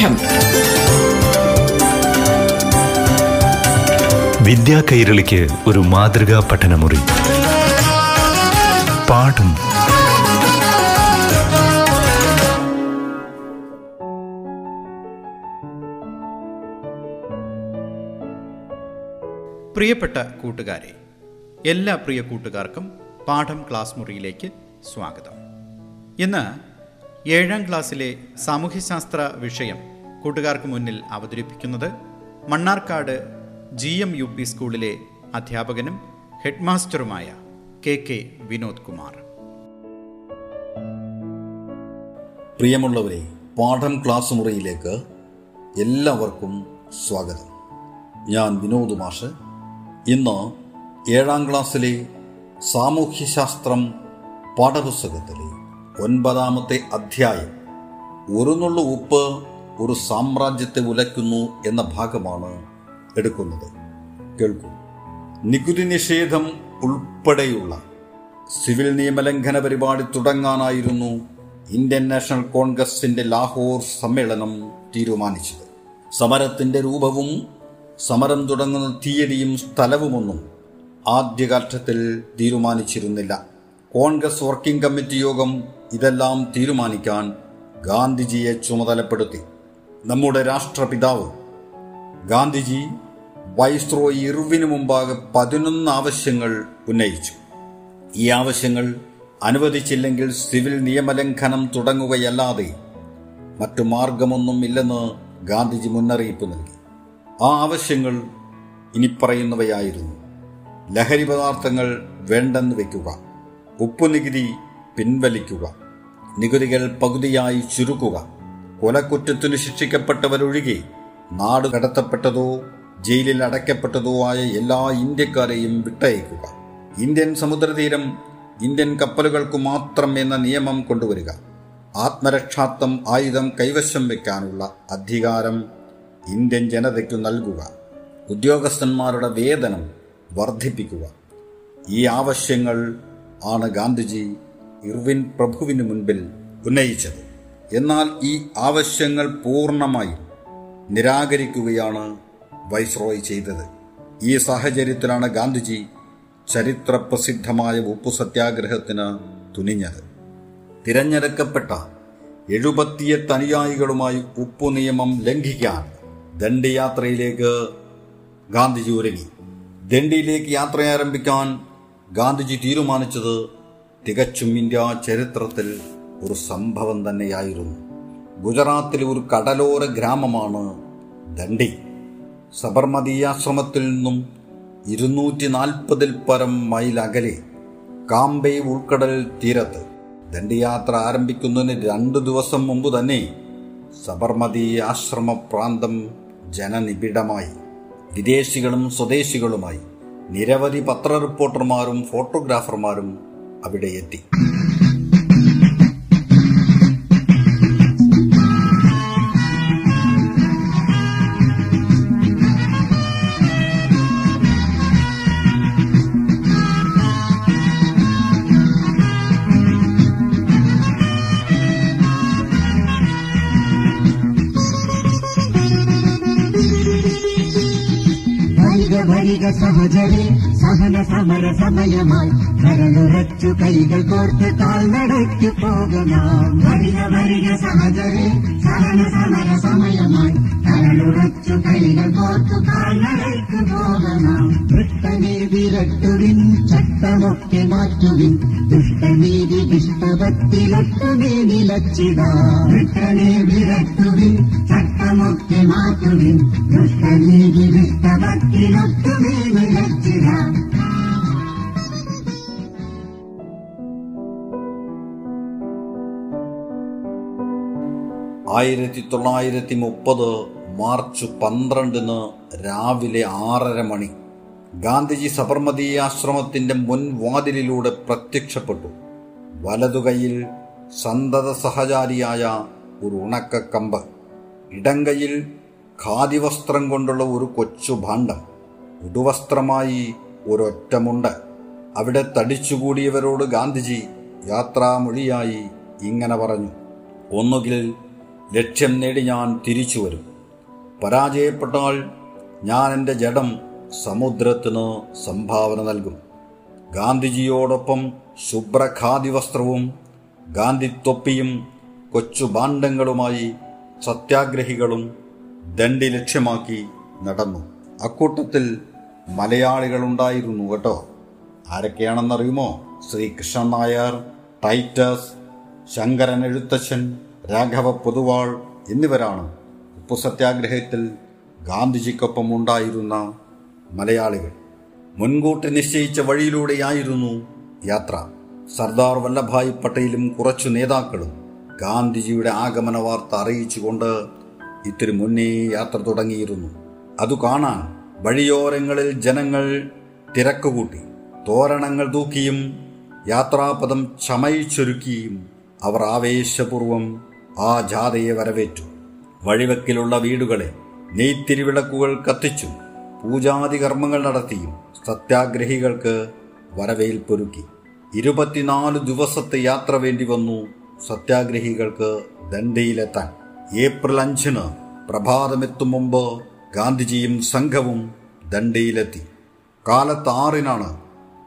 പാഠം വിദ്യാ കൈരളിക്ക് ഒരു മാതൃകാ പഠനമുറി. പാഠം. പ്രിയപ്പെട്ട കൂട്ടുകാരെ എല്ലാ പ്രിയ കൂട്ടുകാർക്കും പാഠം ക്ലാസ് മുറിയിലേക്ക് സ്വാഗതം. ഇന്ന് ഏഴാം ക്ലാസ്സിലെ സാമൂഹ്യശാസ്ത്ര വിഷയം കൂട്ടുകാർക്ക് മുന്നിൽ അവതരിപ്പിക്കുന്നത് Mannarkkad G M U P സ്കൂളിലെ അധ്യാപകനും ഹെഡ്മാസ്റ്ററുമായ കെ കെ വിനോദ് കുമാർ. പ്രിയമുള്ളവരെ പാഠം ക്ലാസ് മുറിയിലേക്ക് എല്ലാവർക്കും സ്വാഗതം. ഞാൻ വിനോദ് മാഷ്. ഇന്ന് ഏഴാം ക്ലാസ്സിലെ സാമൂഹ്യശാസ്ത്രം പാഠപുസ്തകത്തിലെ ഒൻപതാമത്തെ അധ്യായം ഒരു നുള്ളു ഉപ്പ് ഒരു സാമ്രാജ്യത്തെ ഉലയ്ക്കുന്നു എന്ന ഭാഗമാണ് എടുക്കുന്നത്. കേൾക്കൂ. നികുതി നിഷേധം ഉൾപ്പെടെയുള്ള സിവിൽ നിയമലംഘന പരിപാടി തുടങ്ങാനായിരുന്നു ഇന്ത്യൻ നാഷണൽ കോൺഗ്രസിന്റെ ലാഹോർ സമ്മേളനം തീരുമാനിച്ചത്. സമരത്തിന്റെ രൂപവും സമരം തുടങ്ങുന്ന തീയതിയും സ്ഥലവുമൊന്നും ആദ്യഘട്ടത്തിൽ തീരുമാനിച്ചിരുന്നില്ല. കോൺഗ്രസ് വർക്കിംഗ് കമ്മിറ്റി യോഗം ഇതെല്ലാം തീരുമാനിക്കാൻ ഗാന്ധിജിയെ ചുമതലപ്പെടുത്തി. നമ്മുടെ രാഷ്ട്രപിതാവ് ഗാന്ധിജി വൈസ്രോയി ഇർവിനു മുമ്പാകെ പതിനൊന്ന് ആവശ്യങ്ങൾ ഉന്നയിച്ചു. ഈ ആവശ്യങ്ങൾ അനുവദിച്ചില്ലെങ്കിൽ സിവിൽ നിയമലംഘനം തുടങ്ങുകയല്ലാതെ മറ്റു മാർഗമൊന്നും ഇല്ലെന്ന് ഗാന്ധിജി മുന്നറിയിപ്പ് നൽകി. ആ ആവശ്യങ്ങൾ ഇനി പറയുന്നവയായിരുന്നു ലഹരി പദാർത്ഥങ്ങൾ വേണ്ടെന്ന് വയ്ക്കുക ഉപ്പുനികുതി പിൻവലിക്കുക നികുതികൾ പകുതിയായി ചുരുക്കുക കൊലക്കുറ്റത്തിനു ശിക്ഷിക്കപ്പെട്ടവരൊഴികെ നാട് കടത്തപ്പെട്ടതോ ജയിലിൽ അടയ്ക്കപ്പെട്ടതോ ആയ എല്ലാ ഇന്ത്യക്കാരെയും വിട്ടയക്കുക. ഇന്ത്യൻ സമുദ്രതീരം ഇന്ത്യൻ കപ്പലുകൾക്ക് മാത്രം എന്ന നിയമം കൊണ്ടുവരിക. ആത്മരക്ഷാത്വം ആയുധം കൈവശം വയ്ക്കാനുള്ള അധികാരം ഇന്ത്യൻ ജനതയ്ക്കു നൽകുക. ഉദ്യോഗസ്ഥന്മാരുടെ വേതനം വർദ്ധിപ്പിക്കുക. ഈ ആവശ്യങ്ങൾ ആണ് ഗാന്ധിജി ഇർവിൻ പ്രഭുവിന് മുൻപിൽ ഉന്നയിച്ചത്. എന്നാൽ ഈ ആവശ്യങ്ങൾ പൂർണമായി നിരാകരിക്കുകയാണ് വൈസ്രോയ് ചെയ്തത്. ഈ സാഹചര്യത്തിലാണ് ഗാന്ധിജി ചരിത്രപ്രസിദ്ധമായ ഉപ്പു സത്യാഗ്രഹത്തിന് തുനിഞ്ഞത്. തിരഞ്ഞെടുക്കപ്പെട്ട എഴുപത്തിയെട്ട് അനുയായികളുമായി ഉപ്പു നിയമം ലംഘിക്കാൻ ദണ്ഡിയാത്രയിലേക്ക് ഗാന്ധിജി ഒരുങ്ങി. ദണ്ഡിയിലേക്ക് യാത്ര ആരംഭിക്കാൻ ഗാന്ധിജി തീരുമാനിച്ചത് തികച്ചും ഇന്ത്യ ചരിത്രത്തിൽ ഒരു സംഭവം തന്നെയായിരുന്നു. ഗുജറാത്തിലെ ഒരു കടലോര ഗ്രാമമാണ് ദണ്ഡി. സബർമതി ആശ്രമത്തിൽ നിന്നും ഇരുന്നൂറ്റി നാൽപ്പതിൽ പരം മൈൽ അകലെ കാംബെ ഉൾക്കടൽ തീരത്ത് ദണ്ഡിയാത്ര ആരംഭിക്കുന്നതിന് രണ്ട് ദിവസം മുമ്പ് തന്നെ സബർമതി ആശ്രമ പ്രാന്തം ജനനിബിഡമായി. വിദേശികളും സ്വദേശികളുമായി നിരവധി പത്ര റിപ്പോർട്ടർമാരും ഫോട്ടോഗ്രാഫർമാരും അവിടെ എത്തി. സഹചരി സഹന സമര സമയമായി കരളുറച്ചു കൈകൾ കോർത്ത് കാൽനടയ്ക്ക് പോകലാം വരിക വരിക സഹചരി സഹന സമര സമയമായി കരളുറച്ചു കൈകൾ കോർത്ത് കാൽനടയ്ക്ക് പോകലാം ദുഷ്ടനെ വിരട്ടുവിൻ ചട്ടമൊക്കെ മാറ്റുവിൻ. ദുഷ്ടനീതി ദുഷ്ടഭക്തിലൊട്ടുമേ നിലച്ചിടാം ദുഷ്ടനെ വിരട്ടുവിൻ ചട്ടമൊക്കെ മാറ്റുവിൻ. ദുഷ്ടനീതി ദുഷ്ടഭക്തിലൊട്ടുമേ നിലച്ചിടാം ആയിരത്തി തൊള്ളായിരത്തി മുപ്പത് മാർച്ച് പന്ത്രണ്ടിന് രാവിലെ ആറര മണി ഗാന്ധിജി സബർമതി ആശ്രമത്തിന്റെ മുൻവാതിലിലൂടെ പ്രത്യക്ഷപ്പെട്ടു. വലതുകൈയിൽ സന്തത സഹചാരിയായ ഒരു ഉണക്കക്കമ്പ്. ഇടങ്കയിൽ ഖാദി വസ്ത്രം കൊണ്ടുള്ള ഒരു കൊച്ചു ഭാണ്ഡം ഉടുവസ്ത്രമായി ഒരൊറ്റമുണ്ട്. അവിടെ തടിച്ചുകൂടിയവരോട് ഗാന്ധിജി യാത്രാമൊഴിയായി ഇങ്ങനെ പറഞ്ഞു ഒന്നുകിൽ ലക്ഷ്യം നേടി ഞാൻ തിരിച്ചു വരും. പരാജയപ്പെട്ടാൽ ഞാൻ എന്റെ ജഡം സമുദ്രത്തിന് സംഭാവന നൽകും. ഗാന്ധിജിയോടൊപ്പം ശുഭ്രഖാദി വസ്ത്രവും ഗാന്ധിത്തൊപ്പിയും കൊച്ചു ഭാണ്ഡങ്ങളുമായി സത്യാഗ്രഹികളും ദണ്ഡി ലക്ഷ്യമാക്കി നടന്നു. അക്കൂട്ടത്തിൽ മലയാളികളുണ്ടായിരുന്നു കേട്ടോ. ആരൊക്കെയാണെന്നറിയുമോ? ശ്രീകൃഷ്ണൻ നായർ ടൈറ്റസ് ശങ്കരൻ എഴുത്തച്ഛൻ രാഘവ പൊതുവാൾ എന്നിവരാണ് ഉപ്പു സത്യാഗ്രഹത്തിൽ ഗാന്ധിജിക്കൊപ്പം ഉണ്ടായിരുന്ന മലയാളികൾ. മുൻകൂട്ടി നിശ്ചയിച്ച വഴിയിലൂടെയായിരുന്നു യാത്ര. സർദാർ വല്ലഭായ് പട്ടേലും കുറച്ചു നേതാക്കളും ഗാന്ധിജിയുടെ ആഗമന വാർത്ത അറിയിച്ചുകൊണ്ട് ഇത്തിരി മുന്നേ യാത്ര തുടങ്ങിയിരുന്നു. അതു കാണാൻ വഴിയോരങ്ങളിൽ ജനങ്ങൾ തിരക്കുകൂട്ടി. തോരണങ്ങൾ തൂക്കിയും യാത്രാപദം ചമയിച്ചൊരുക്കിയും അവർ ആവേശപൂർവം ആ ജാഥയെ വരവേറ്റു. വഴിവെക്കിലുള്ള വീടുകളെ നെയ്ത്തിരിവിളക്കുകൾ കത്തിച്ചും. പൂജാതി കർമ്മങ്ങൾ നടത്തിയും സത്യാഗ്രഹികൾക്ക് വരവേൽപ്പൊരുക്കി. ഇരുപത്തിനാല് ദിവസത്തെ യാത്ര വേണ്ടി വന്നു സത്യാഗ്രഹികൾക്ക് ദണ്ഡിയിലെത്താൻ ഏപ്രിൽ അഞ്ചിന് പ്രഭാതമെത്തും മുമ്പ് ഗാന്ധിജിയും സംഘവും ദണ്ഡിയിലെത്തി. കാലത്ത് ആറിനാണ്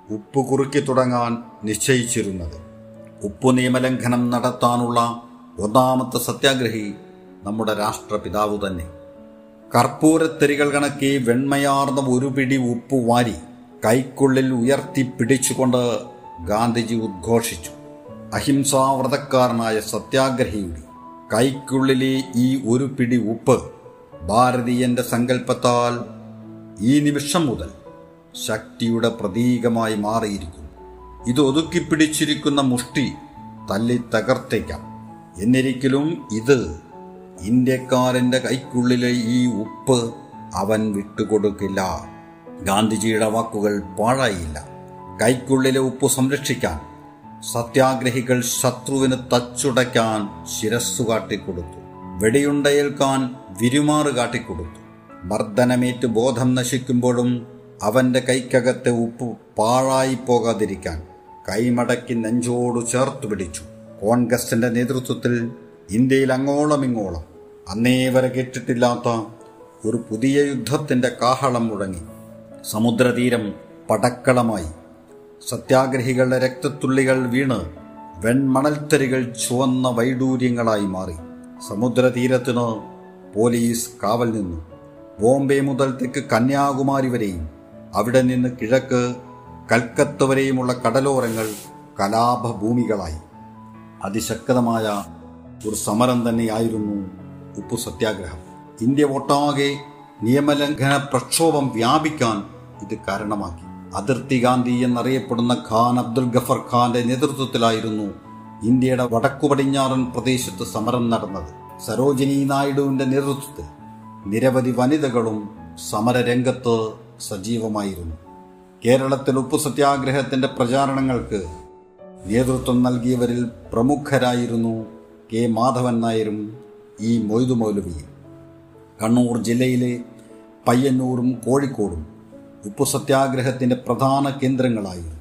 ഉപ്പ് കുറുക്കി തുടങ്ങാൻ നിശ്ചയിച്ചിരുന്നത്. ഉപ്പു നിയമലംഘനം നടത്താനുള്ള ഒന്നാമത്തെ സത്യാഗ്രഹി നമ്മുടെ രാഷ്ട്രപിതാവ് തന്നെ. കർപ്പൂരത്തെരികൾ കണക്കി വെണ്മയാർന്ന ഒരു പിടി ഉപ്പ് വാരി കൈക്കുള്ളിൽ ഉയർത്തി പിടിച്ചുകൊണ്ട് ഗാന്ധിജി ഉദ്ഘോഷിച്ചു. അഹിംസാവ്രതക്കാരനായ സത്യാഗ്രഹിയുടെ കൈക്കുള്ളിലെ ഈ ഒരു പിടി ഉപ്പ് ഭാരതീയന്റെ സങ്കല്പത്താൽ ഈ നിമിഷം മുതൽ ശക്തിയുടെ പ്രതീകമായി മാറിയിരിക്കുന്നു. ഇത് ഒതുക്കി പിടിച്ചിരിക്കുന്ന മുഷ്ടി തല്ലി തകർത്തേക്കാം. എന്നിരിക്കലും ഇത് ഇന്ത്യക്കാരന്റെ കൈക്കുള്ളിലെ ഈ ഉപ്പ് അവൻ വിട്ടുകൊടുക്കില്ല. ഗാന്ധിജിയുടെ വാക്കുകൾ പാഴായില്ല. കൈക്കുള്ളിലെ ഉപ്പ് സംരക്ഷിക്കാൻ സത്യാഗ്രഹികൾ ശത്രുവിന് തച്ചുടയ്ക്കാൻ ശിരസ്സു കാട്ടിക്കൊടുത്തു. വെടിയുണ്ടയേൽക്കാൻ വിരുമാറ് കാട്ടിക്കൊടുത്തു. മർദ്ദനമേറ്റ് ബോധം നശിക്കുമ്പോഴും അവന്റെ കൈക്കകത്തെ ഉപ്പ് പാഴായി പോകാതിരിക്കാൻ കൈമടക്കി നെഞ്ചോടു ചേർത്തു പിടിച്ചു. കോൺഗ്രസിന്റെ നേതൃത്വത്തിൽ ഇന്ത്യയിൽ അങ്ങോളം ഇങ്ങോളം അന്നേ വരെ കേട്ടിട്ടില്ലാത്ത ഒരു പുതിയ യുദ്ധത്തിന്റെ കാഹളം മുഴങ്ങി. സമുദ്രതീരം പടക്കളമായി. സത്യാഗ്രഹികളുടെ രക്തത്തുള്ളികൾ വീണ് വെൺമണൽത്തരികൾ ചുവന്ന വൈഡൂര്യങ്ങളായി മാറി. സമുദ്രതീരത്തിന് പോലീസ് കാവൽ നിന്നു. ബോംബെ മുതൽ തെക്ക് കന്യാകുമാരി വരെയും അവിടെ നിന്ന് കിഴക്ക് കൽക്കത്ത വരെയുമുള്ള കടലോരങ്ങൾ കലാപഭൂമികളായി. അതിശക്തമായ ഒരു സമരം തന്നെയായിരുന്നു ഉപ്പു സത്യാഗ്രഹം. ഇന്ത്യ ഒട്ടാകെ നിയമലംഘന പ്രക്ഷോഭം വ്യാപിക്കാൻ ഇത് കാരണമാക്കി. അതിർത്തി ഗാന്ധി എന്നറിയപ്പെടുന്ന ഖാൻ അബ്ദുൽ ഗഫർ ഖാന്റെ നേതൃത്വത്തിലായിരുന്നു ഇന്ത്യയുടെ വടക്കു പടിഞ്ഞാറൻ പ്രദേശത്ത് സമരം നടന്നത്. സരോജിനി നായിഡുവിന്റെ നേതൃത്വത്തിൽ നിരവധി വനിതകളും സമരരംഗത്ത് സജീവമായിരുന്നു. കേരളത്തിൽ ഉപ്പു സത്യാഗ്രഹത്തിന്റെ പ്രചാരണങ്ങൾക്ക് നേതൃത്വം നൽകിയവരിൽ പ്രമുഖരായിരുന്നു കെ മാധവൻ നായരും ഈ മൊയ്തു മൗലവിയും കണ്ണൂർ ജില്ലയിലെ പയ്യന്നൂരും കോഴിക്കോടും ഉപ്പു സത്യാഗ്രഹത്തിന്റെ പ്രധാന കേന്ദ്രങ്ങളായിരുന്നു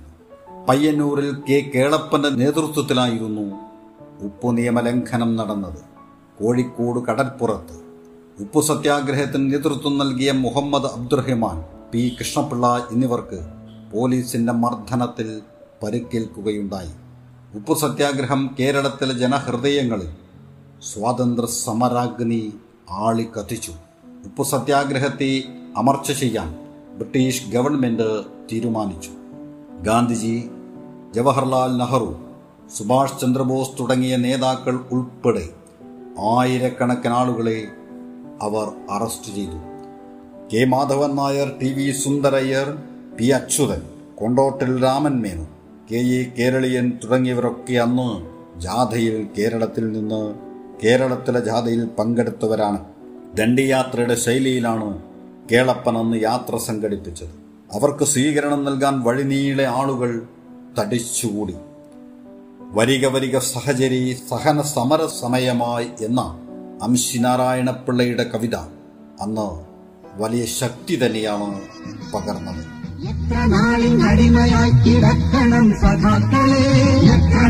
പയ്യന്നൂരിൽ കെ. കേളപ്പന്റെ നേതൃത്വത്തിലായിരുന്നു ഉപ്പു നിയമലംഘനം നടന്നത്. കോഴിക്കോട് കടൽപ്പുറത്ത് ഉപ്പു സത്യാഗ്രഹത്തിന് നേതൃത്വം നൽകിയ മുഹമ്മദ് അബ്ദുറഹിമാൻ പി. കൃഷ്ണപിള്ള എന്നിവർക്ക് പോലീസിന്റെ മർദ്ദനത്തിൽ പരുക്കേൽക്കുകയുണ്ടായി. ഉപ്പു സത്യാഗ്രഹം കേരളത്തിലെ ജനഹൃദയങ്ങളിൽ സ്വാതന്ത്ര്യ സമരാഗ്നി ആളിക്കത്തിച്ചു. ഉപ്പു സത്യാഗ്രഹത്തെ അമർച്ച ചെയ്യാൻ ബ്രിട്ടീഷ് ഗവൺമെന്റ് തീരുമാനിച്ചു. ഗാന്ധിജി ജവഹർലാൽ നെഹ്റു സുഭാഷ് ചന്ദ്രബോസ് തുടങ്ങിയ നേതാക്കൾ ഉൾപ്പെടെ ആയിരക്കണക്കിന് ആളുകളെ അവർ അറസ്റ്റ് ചെയ്തു. K Madhavan Nair T V Sundarayyar P Achuthan Kondottil Raman Menon K A Keraleeyan തുടങ്ങിയവരൊക്കെ അന്ന് ജാഥയിൽ കേരളത്തിൽ നിന്ന് കേരളത്തിലെ ജാഥയിൽ പങ്കെടുത്തവരാണ്. ദണ്ഡിയാത്രയുടെ ശൈലിയിലാണ് കേളപ്പൻ അന്ന് യാത്ര സംഘടിപ്പിച്ചത്. അവർക്ക് സ്വീകരണം നൽകാൻ വഴിനീളെ ആളുകൾ തടിച്ചുകൂടി. വരിക വരിക സഹചരി സഹന സമര സമയമായി എന്ന അംശിനാരായണപിള്ളയുടെ കവിത അന്ന് വലിയ ശക്തി തന്നെയാണ് പകർന്നത്. എത്ര നാളിൻ അടിമയായി കിടക്കണം എത്ര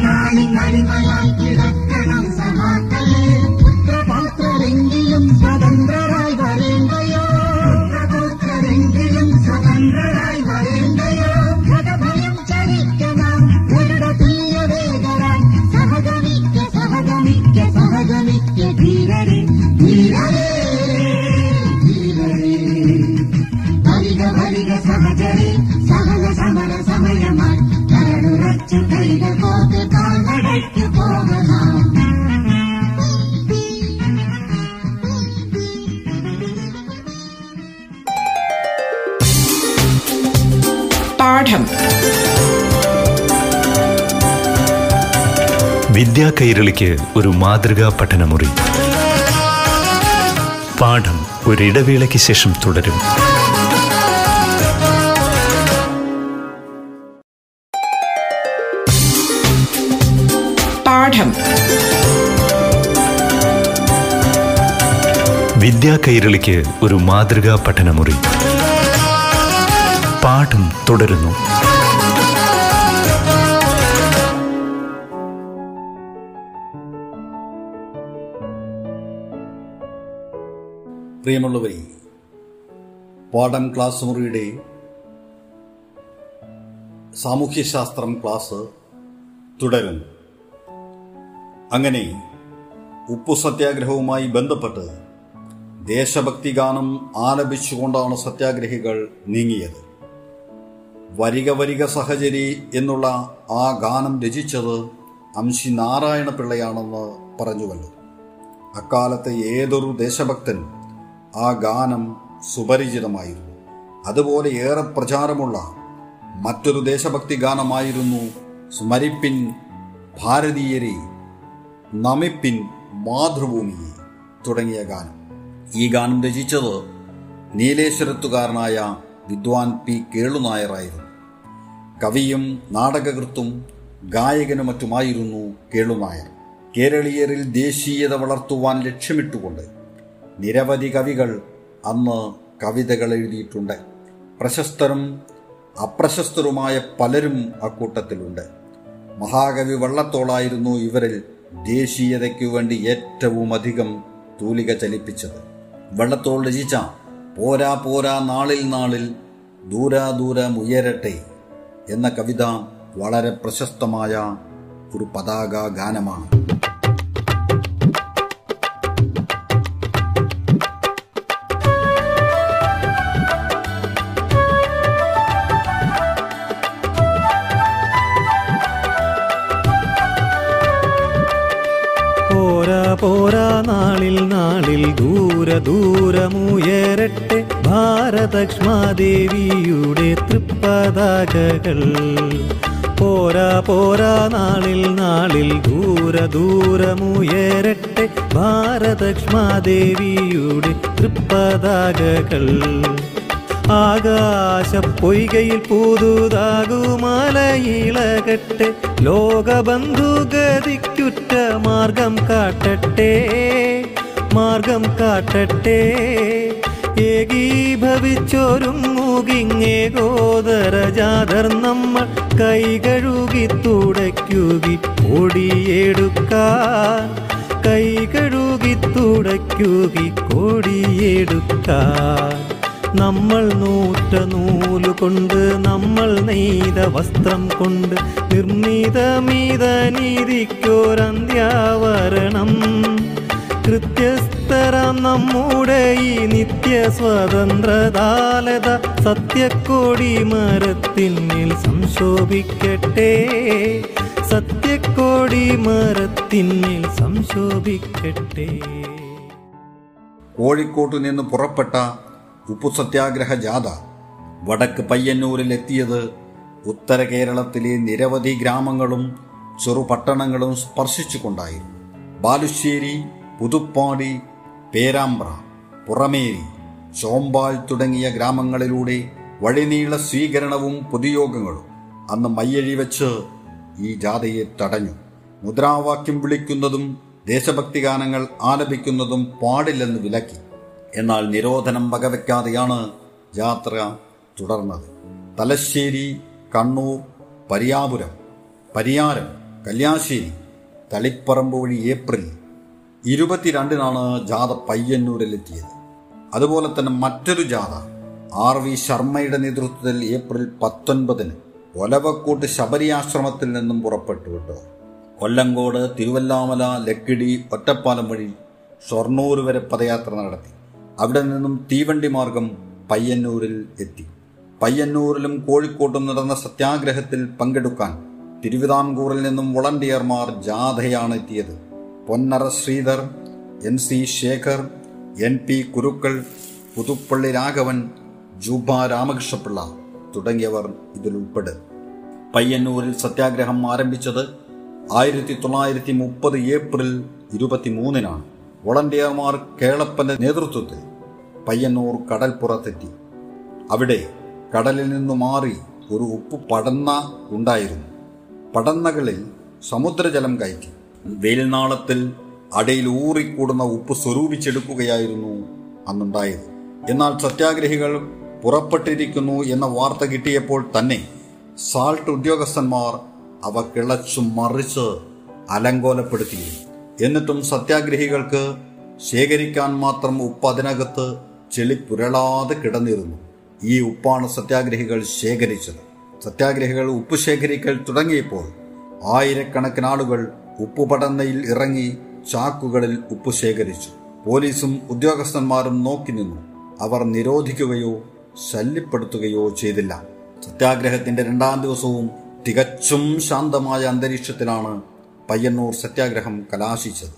സഹചരെ സഹജ സമര സമയമായി കരടുറച്ചു കൈകൾ പോക്ക് കാൽനടയ്ക്കു പോകണം. പാഠം. വിദ്യാ കൈരളിക്ക് ഒരു മാതൃകാ പഠനമുറി. പാഠം ഒരിടവേളയ്ക്ക് ശേഷം തുടരും. പാഠം വിദ്യാ കൈരളിക്ക് ഒരു മാതൃകാ പഠനമുറി. പാഠം തുടരുന്നു. പ്രിയമുള്ളവരെ പാഠം ക്ലാസ് മുറിയുടെ സാമൂഹ്യശാസ്ത്രം ക്ലാസ് തുടരുന്നു. അങ്ങനെ ഉപ്പു സത്യാഗ്രഹവുമായി ബന്ധപ്പെട്ട് ദേശഭക്തി ഗാനം ആലപിച്ചുകൊണ്ടാണ് സത്യാഗ്രഹികൾ നീങ്ങിയത്. വരിക വരിക സഹചരി എന്നുള്ള ആ ഗാനം രചിച്ചത് അംശി നാരായണ പിള്ളയാണെന്ന് പറഞ്ഞുവല്ലോ. അക്കാലത്തെ ഏതൊരു ദേശഭക്തൻ ആ ഗാനം സുപരിചിതമായിരുന്നു. അതുപോലെ ഏറെ പ്രചാരമുള്ള മറ്റൊരു ദേശഭക്തി ഗാനമായിരുന്നു സ്മരിപ്പിൻ ഭാരതീയരെ നമിപ്പിൻ മാതൃഭൂമിയെ തുടങ്ങിയ ഗാനം. ഈ ഗാനം രചിച്ചത് നീലേശ്വരത്തുകാരനായ വിദ്വാൻ പി. കേളുനായറായിരുന്നു കവിയും നാടകകൃത്തും ഗായകനും മറ്റുമായിരുന്നു കേളുനായർ. കേരളീയരിൽ ദേശീയത വളർത്തുവാൻ ലക്ഷ്യമിട്ടുകൊണ്ട് നിരവധി കവികൾ അന്ന് കവിതകൾ എഴുതിയിട്ടുണ്ട്. പ്രശസ്തരും അപ്രശസ്തരുമായ പലരും അക്കൂട്ടത്തിലുണ്ട് മഹാകവി വള്ളത്തോളായിരുന്നു ഇവരിൽ ദേശീയതയ്ക്കു വേണ്ടി ഏറ്റവും അധികം തൂലിക ചലിപ്പിച്ചത്. വള്ളത്തോൾ രചിച്ച പോരാ പോരാ നാളിൽ നാളിൽ ദൂരാ ദൂരം ഉയരട്ടെ എന്ന കവിത വളരെ പ്രശസ്തമായ ഒരു പതാക ഗാനമാണ്. നാളിൽ ദൂര ദൂരമുയരട്ടെ ഭാരതക്ഷ്മാദേവിയുടെ തൃപ്പതാകകൾ. പോരാ പോരാ നാളിൽ നാളിൽ ദൂര ദൂരമുയരട്ടെ ഭാരതക്ഷ്മാദേവിയുടെ തൃപ്പതാകകൾ. ആകാശ പൊയ്കയിൽ പുതുതാകുമലയിളകട്ടെ ലോകബന്ധുഗതിക്കുറ്റ മാർഗം കാട്ടട്ടെ. മാർഗം കാട്ടട്ടെ. ഏകീഭവിച്ചൊരുങ്ങുകിങ്ങേ ഗോദര ജാതർ നമ്മൾ കൈകഴുകി തുടയ്ക്കുകി കൊടിയെടുക്കാൻ. കൈകഴുകി തുടയ്ക്കുകി കൊടിയെടുക്കാൻ. നമ്മൾ നൂറ്റ നൂലുകൊണ്ട് നമ്മൾ നെയ്ത വസ്ത്രം കൊണ്ട് നിർമ്മിതമീത നീതിക്കോരന്ത്യാവരണം കൃത്യസ്ഥരാം നമ്മുടെ ഈ നിത്യ സ്വതന്ത്രതാലത സത്യക്കോടി മരത്തിന്മേൽ സംശോഭിക്കട്ടെ. സത്യക്കോടി മരത്തിന്മേൽ സംശോഭിക്കട്ടെ. കോഴിക്കോട്ടു നിന്ന് പുറപ്പെട്ട ഉപ്പു സത്യാഗ്രഹ ജാഥ വടക്ക് പയ്യന്നൂരിൽ എത്തിയത് ഉത്തര കേരളത്തിലെ നിരവധി ഗ്രാമങ്ങളും ചെറുപട്ടണങ്ങളും സ്പർശിച്ചുകൊണ്ടായിരുന്നു. ബാലുശ്ശേരി പുതുപ്പാടി പേരാമ്പ്ര പുറമേരി ചോമ്പാൽ തുടങ്ങിയ ഗ്രാമങ്ങളിലൂടെ വഴിനീള സ്വീകരണവും പൊതുയോഗങ്ങളും അന്ന് മയ്യഴി വെച്ച് ഈ ജാഥയെ തടഞ്ഞു. മുദ്രാവാക്യം വിളിക്കുന്നതും ദേശഭക്തി ഗാനങ്ങൾ ആലപിക്കുന്നതും പാടില്ലെന്ന് വിലക്കി. എന്നാൽ നിരോധനം വകവെക്കാതെയാണ് യാത്ര തുടർന്നത്. തലശ്ശേരി കണ്ണൂർ പരിയാപുരം പരിയാരം കല്യാശ്ശേരി തളിപ്പറമ്പ് വഴി ഏപ്രിൽ ഇരുപത്തിരണ്ടിനാണ് ജാഥ പയ്യന്നൂരിലെത്തിയത്. അതുപോലെ തന്നെ മറ്റൊരു ജാഥ ആർ വി ശർമ്മയുടെ നേതൃത്വത്തിൽ ഏപ്രിൽ പത്തൊൻപതിന് ഒലവക്കോട്ട് ശബരി ആശ്രമത്തിൽ നിന്നും പുറപ്പെട്ടു കേട്ടോ. കൊല്ലങ്കോട് തിരുവല്ലാമല ലക്കിടി ഒറ്റപ്പാലം വഴി ഷൊർണൂർ വരെ പദയാത്ര നടത്തി. അവിടെ നിന്നും തീവണ്ടി മാർഗം പയ്യന്നൂരിൽ എത്തി. പയ്യന്നൂരിലും കോഴിക്കോട്ടും നടന്ന സത്യാഗ്രഹത്തിൽ പങ്കെടുക്കാൻ തിരുവിതാംകൂറിൽ നിന്നും വോളണ്ടിയർമാർ ജാഥയാണ് എത്തിയത്. Ponnara Sreedhar N C Sekhar N P Kurukkal Puthuppally Raghavan Juba Ramakrishna Pillai തുടങ്ങിയവർ ഇതിലുൾപ്പെടും പയ്യന്നൂരിൽ സത്യാഗ്രഹം ആരംഭിച്ചത് ആയിരത്തി തൊള്ളായിരത്തി മുപ്പത് ഏപ്രിൽ ഇരുപത്തിമൂന്നിനാണ്. വോളണ്ടിയർമാർ കേളപ്പന്റെ നേതൃത്വത്തിൽ പയ്യന്നൂർ കടൽപ്പുറത്തെത്തി. അവിടെ കടലിൽ നിന്നു മാറി ഒരു ഉപ്പ് പടന്ന ഉണ്ടായിരുന്നു. പടന്നകളിൽ സമുദ്രജലം കയറ്റി. വെയിൽനാളത്തിൽ അടയിൽ ഊറിക്കൂടുന്ന ഉപ്പ് സ്വരൂപിച്ചെടുക്കുകയായിരുന്നു അന്നുണ്ടായത്. എന്നാൽ സത്യാഗ്രഹികൾ പുറപ്പെട്ടിരിക്കുന്നു എന്ന വാർത്ത കിട്ടിയപ്പോൾ തന്നെ സാൾട്ട് ഉദ്യോഗസ്ഥന്മാർ അവ കിളച്ചു മറിച്ച് അലങ്കോലപ്പെടുത്തിയിരുന്നു. എന്നിട്ടും സത്യാഗ്രഹികൾക്ക് ശേഖരിക്കാൻ മാത്രം ഉപ്പ് അതിനകത്ത് ചെളി പുരളാതെ കിടന്നിരുന്നു. ഈ ഉപ്പാണ് സത്യാഗ്രഹികൾ ശേഖരിച്ചത്. സത്യാഗ്രഹികൾ ഉപ്പ് ശേഖരിക്കൽ തുടങ്ങിയപ്പോൾ ആയിരക്കണക്കിന് ആളുകൾ ഉപ്പുപടന്നയിൽ ഇറങ്ങി ചാക്കുകളിൽ ഉപ്പ് ശേഖരിച്ചു. പോലീസും ഉദ്യോഗസ്ഥന്മാരും നോക്കി നിന്നു. അവർ നിരോധിക്കുകയോ ശല്യപ്പെടുത്തുകയോ ചെയ്തില്ല. സത്യാഗ്രഹത്തിന്റെ രണ്ടാം ദിവസവും തികച്ചും ശാന്തമായ അന്തരീക്ഷത്തിലാണ് പയ്യന്നൂർ സത്യാഗ്രഹം കലാശിച്ചത്.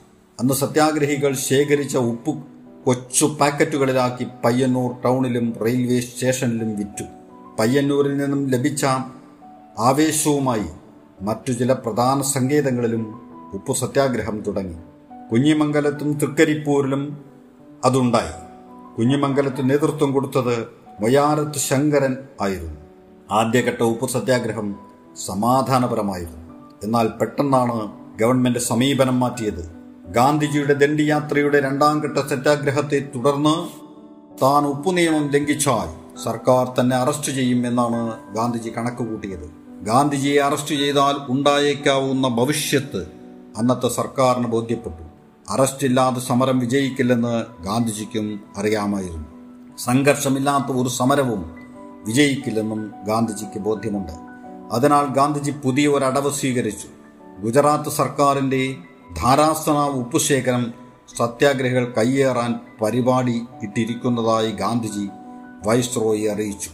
അന്ന് സത്യാഗ്രഹികൾ ശേഖരിച്ച ഉപ്പ് കൊച്ചു പാക്കറ്റുകളിലാക്കി പയ്യന്നൂർ ടൗണിലും റെയിൽവേ സ്റ്റേഷനിലും വിറ്റു. പയ്യന്നൂരിൽ നിന്നും ലഭിച്ച ആവേശവുമായി മറ്റു ചില പ്രധാന സങ്കേതങ്ങളിലും ഉപ്പു സത്യാഗ്രഹം തുടങ്ങി. കുഞ്ഞിമംഗലത്തും തൃക്കരിപ്പൂരിലും അതുണ്ടായി. കുഞ്ഞിമംഗലത്ത് നേതൃത്വം കൊടുത്തത് മൊയാരത്ത് ശങ്കരൻ ആയിരുന്നു. ആദ്യഘട്ട ഉപ്പു സത്യാഗ്രഹം സമാധാനപരമായിരുന്നു. എന്നാൽ പെട്ടെന്നാണ് ഗവൺമെന്റ് സമീപനം മാറ്റിയത്. ഗാന്ധിജിയുടെ ദണ്ഡിയാത്രയുടെ രണ്ടാം ഘട്ട സത്യാഗ്രഹത്തെ തുടർന്ന് താൻ ഉപ്പു നിയമം ലംഘിച്ചാൽ സർക്കാർ തന്നെ അറസ്റ്റ് ചെയ്യും എന്നാണ് ഗാന്ധിജി കണക്കുകൂട്ടിയത്. ഗാന്ധിജിയെ അറസ്റ്റ് ചെയ്താൽ ഉണ്ടായേക്കാവുന്ന ഭവിഷ്യത്ത് അന്നത്തെ സർക്കാരിന് ബോധ്യപ്പെട്ടു. അറസ്റ്റില്ലാതെ സമരം വിജയിക്കില്ലെന്ന് ഗാന്ധിജിക്കും അറിയാമായിരുന്നു. സംഘർഷമില്ലാത്ത ഒരു സമരവും വിജയിക്കില്ലെന്നും ഗാന്ധിജിക്ക് ബോധ്യമുണ്ട്. അതിനാൽ ഗാന്ധിജി പുതിയ ഒരു അടവ് സ്വീകരിച്ചു. ഗുജറാത്ത് സർക്കാരിന്റെ ധാരാസന ഉപ്പുശേഖരം സത്യാഗ്രഹികൾ കയ്യേറാൻ പരിപാടി ഇട്ടിരിക്കുന്നതായി ഗാന്ധിജി വൈസ്രോയെ അറിയിച്ചു.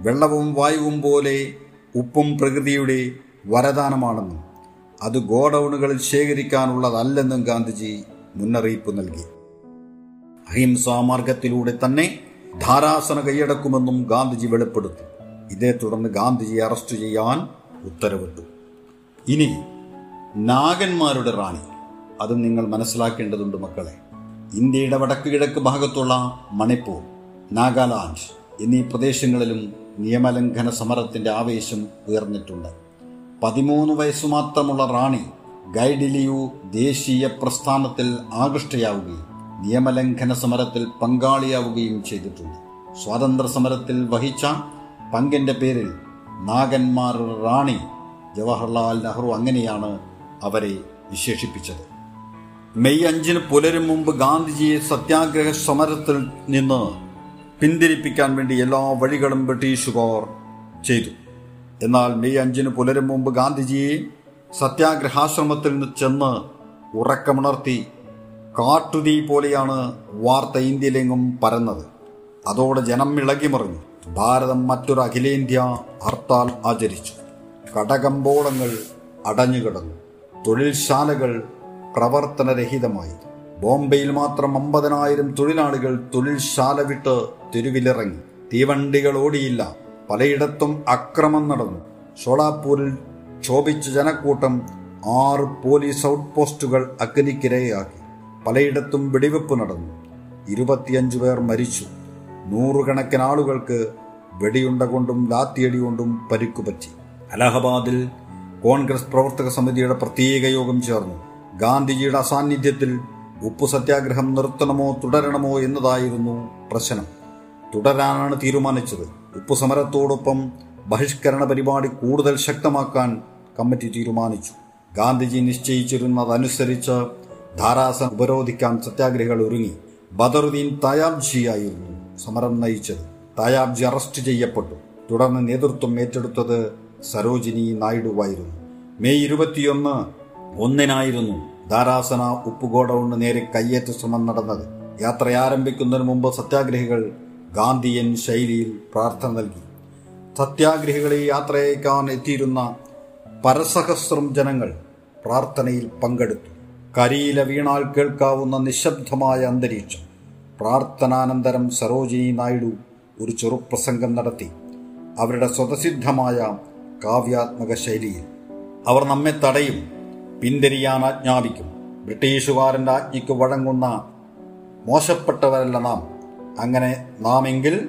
വെള്ളവും വായുവും പോലെ ഉപ്പും പ്രകൃതിയുടെ വരദാനമാണെന്നും അത് ഗോഡൌണുകളിൽ ശേഖരിക്കാനുള്ളതല്ലെന്നും ഗാന്ധിജി മുന്നറിയിപ്പ് നൽകി. അഹിംസാ മാർഗത്തിലൂടെ തന്നെ ധാരാസന കൈയടക്കുമെന്നും ഗാന്ധിജി വെളിപ്പെടുത്തി. ഇതേ തുടർന്ന് ഗാന്ധിജിയെ അറസ്റ്റ് ചെയ്യാൻ ഉത്തരവിട്ടു. ഇനി നാഗന്മാരുടെ റാണി. അതും നിങ്ങൾ മനസ്സിലാക്കേണ്ടതുണ്ട് മക്കളെ. ഇന്ത്യയുടെ വടക്ക് കിഴക്ക് ഭാഗത്തുള്ള മണിപ്പൂർ നാഗാലാൻഡ് എന്നീ പ്രദേശങ്ങളിലും നിയമലംഘന സമരത്തിന്റെ ആവേശം ഉയർന്നിട്ടുണ്ട്. പതിമൂന്ന് വയസ്സു മാത്രമുള്ള റാണി ഗൈഡിലിയു ദേശീയ പ്രസ്ഥാനത്തിൽ ആകൃഷ്ടയാവുകയും നിയമലംഘന സമരത്തിൽ പങ്കാളിയാവുകയും ചെയ്തിട്ടുണ്ട്. സ്വാതന്ത്ര്യ സമരത്തിൽ വഹിച്ച പങ്കിന്റെ പേരിൽ നാഗന്മാർ റാണി ജവഹർലാൽ നെഹ്റു അങ്ങനെയാണ് അവരെ വിശേഷിപ്പിച്ചത്. മെയ് അഞ്ചിന് പുലരും മുമ്പ് ഗാന്ധിജിയെ സത്യാഗ്രഹ സമരത്തിൽ നിന്ന് പിന്തിരിപ്പിക്കാൻ വേണ്ടി എല്ലാ വഴികളും ബ്രിട്ടീഷുകാർ ചെയ്തു. എന്നാൽ മെയ് അഞ്ചിന് പുലരും മുമ്പ് ഗാന്ധിജിയെ സത്യാഗ്രഹാശ്രമത്തിൽ നിന്ന് ചെന്ന് ഉറക്കമുണർത്തി കാട്ടുതീ പോലെയാണ് വാർത്ത ഇന്ത്യയിലെങ്ങും പരന്നത്. അതോടെ ജനം ഇളകിമറിഞ്ഞു. ഭാരതം മറ്റൊരു അഖിലേന്ത്യാ ഹർത്താൽ ആചരിച്ചു. കടകമ്പോളങ്ങൾ അടഞ്ഞുകിടന്നു. തൊഴിൽശാലകൾ പ്രവർത്തനരഹിതമായി. ബോംബെയിൽ മാത്രം അമ്പതിനായിരം തൊഴിലാളികൾ തൊഴിൽശാല വിട്ട് തെരുവിലിറങ്ങി. തീവണ്ടികൾ ഓടിയില്ല. പലയിടത്തും അക്രമം നടന്നു. ഷോളാപ്പൂരിൽ ക്ഷോഭിച്ച ജനക്കൂട്ടം ആറ് പോലീസ് ഔട്ട് പോസ്റ്റുകൾ അഗ്നിക്കിരയാക്കി. പലയിടത്തും വെടിവെപ്പ് നടന്നു. ഇരുപത്തിയഞ്ചു പേർ മരിച്ചു. നൂറുകണക്കിന് ആളുകൾക്ക് വെടിയുണ്ട കൊണ്ടും ലാത്തിയടി കൊണ്ടും പരിക്കുപറ്റി അലഹബാദിൽ കോൺഗ്രസ് പ്രവർത്തക സമിതിയുടെ പ്രത്യേക യോഗം ചേർന്നു. ഗാന്ധിജിയുടെ അസാന്നിധ്യത്തിൽ ഉപ്പു സത്യാഗ്രഹം നിർത്തണമോ തുടരണമോ എന്നതായിരുന്നു പ്രശ്നം. തുടരാനാണ് തീരുമാനിച്ചത്. ഉപ്പു സമരത്തോടൊപ്പം ബഹിഷ്കരണ പരിപാടി കൂടുതൽ ശക്തമാക്കാൻ കമ്മിറ്റി തീരുമാനിച്ചു. ഗാന്ധിജി നിശ്ചയിച്ചിരുന്നതനുസരിച്ച് ധാരാസം ഉപരോധിക്കാൻ സത്യാഗ്രഹികൾ ഒരുങ്ങി. ബദറുദ്ദീൻ തയാബ്ജിയായിരുന്നു സമരം നയിച്ചത്. തയാബ്ജി അറസ്റ്റ് ചെയ്യപ്പെട്ടു. തുടർന്ന് നേതൃത്വം ഏറ്റെടുത്തത് സരോജിനി നായിഡുവായിരുന്നു മെയ് ഇരുപത്തിയൊന്ന് ഒന്നിനായിരുന്നു ധാരാസന ഉപ്പുകോടൗണ് നേരെ കയ്യേറ്റ ശ്രമം നടന്നത്. യാത്ര ആരംഭിക്കുന്നതിന് മുമ്പ് സത്യാഗ്രഹികൾ ഗാന്ധിയൻ ശൈലിയിൽ പ്രാർത്ഥന നൽകി. സത്യാഗ്രഹികളെ യാത്രയക്കാൻ എത്തിയിരുന്ന പരസഹസ്രം ജനങ്ങൾ പ്രാർത്ഥനയിൽ പങ്കെടുത്തു. കരിയില വീണാൽ കേൾക്കാവുന്ന നിശബ്ദമായ അന്തരീക്ഷം. പ്രാർത്ഥനാനന്തരം സരോജിനി നായിഡു ഒരു ചെറുപ്രസംഗം നടത്തി. അവരുടെ സ്വതസിദ്ധമായ കാവ്യാത്മക ശൈലിയിൽ. അവർ നമ്മെ തടയും പിന്തിരിയാൻ ആജ്ഞാപിക്കും. ബ്രിട്ടീഷുകാരന്റെ ആജ്ഞയ്ക്ക് വഴങ്ങുന്ന മോശപ്പെട്ടവരല്ല നാം. അങ്ങനെ നാമെങ്കിൽ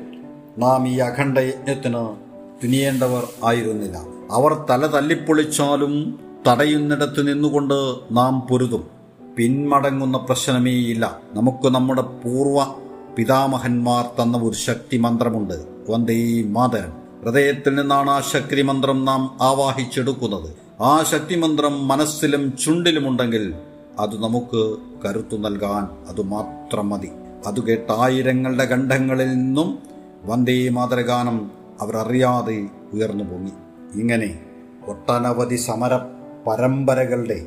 നാം ഈ അഖണ്ഡ യജ്ഞത്തിന് തുനിയേണ്ടവർ ആയിരുന്നില്ല. അവർ തല തല്ലിപ്പൊളിച്ചാലും തടയുന്നിടത്ത് നിന്നുകൊണ്ട് നാം പൊരുതും. പിന്മടങ്ങുന്ന പ്രശ്നമേയില്ല. നമുക്ക് നമ്മുടെ പൂർവ പിതാമഹന്മാർ തന്ന ഒരു ശക്തി മന്ത്രമുണ്ട്. വന്ദേ മാതരൻ ഹൃദയത്തിൽ നിന്നാണ് ആ ശക്തി മന്ത്രം നാം ആവാഹിച്ചെടുക്കുന്നത്. ആ ശക്തി മന്ത്രം മനസ്സിലും ചുണ്ടിലുമുണ്ടെങ്കിൽ അത് നമുക്ക് കരുത്തു നൽകാൻ അത് മാത്രം മതി. അത് കേട്ട ആയിരങ്ങളുടെ കണ്ഠങ്ങളിൽ നിന്നും വന്ദേ മാതൃഗാനം അവർ അറിയാതെ ഉയർന്നു പൊങ്ങി. ഇങ്ങനെ ഒട്ടനവധി സമര പരമ്പരകളുടെ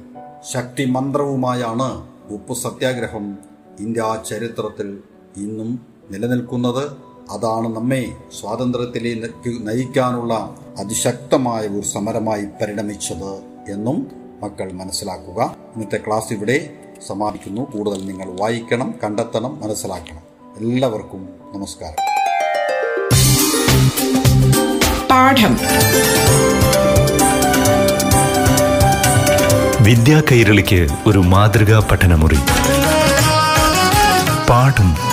ശക്തി മന്ത്രവുമായാണ് ഉപ്പു സത്യാഗ്രഹം ഇന്ത്യ ചരിത്രത്തിൽ ഇന്നും നിലനിൽക്കുന്നത്. അതാണ് നമ്മെ സ്വാതന്ത്ര്യത്തിലേക്ക് നയിക്കാനുള്ള അതിശക്തമായ ഒരു സമരമായി പരിണമിച്ചത് എന്നും മക്കൾ മനസ്സിലാക്കുക. ഇന്നത്തെ ക്ലാസ് ഇവിടെ സമാപിക്കുന്നു. കൂടുതൽ നിങ്ങൾ വായിക്കണം കണ്ടെത്തണം മനസ്സിലാക്കണം. എല്ലാവർക്കും നമസ്കാരം. പാഠം. വിദ്യാ കൈരളിക്ക് ഒരു മാതൃകാ പഠനമുറി. പാഠം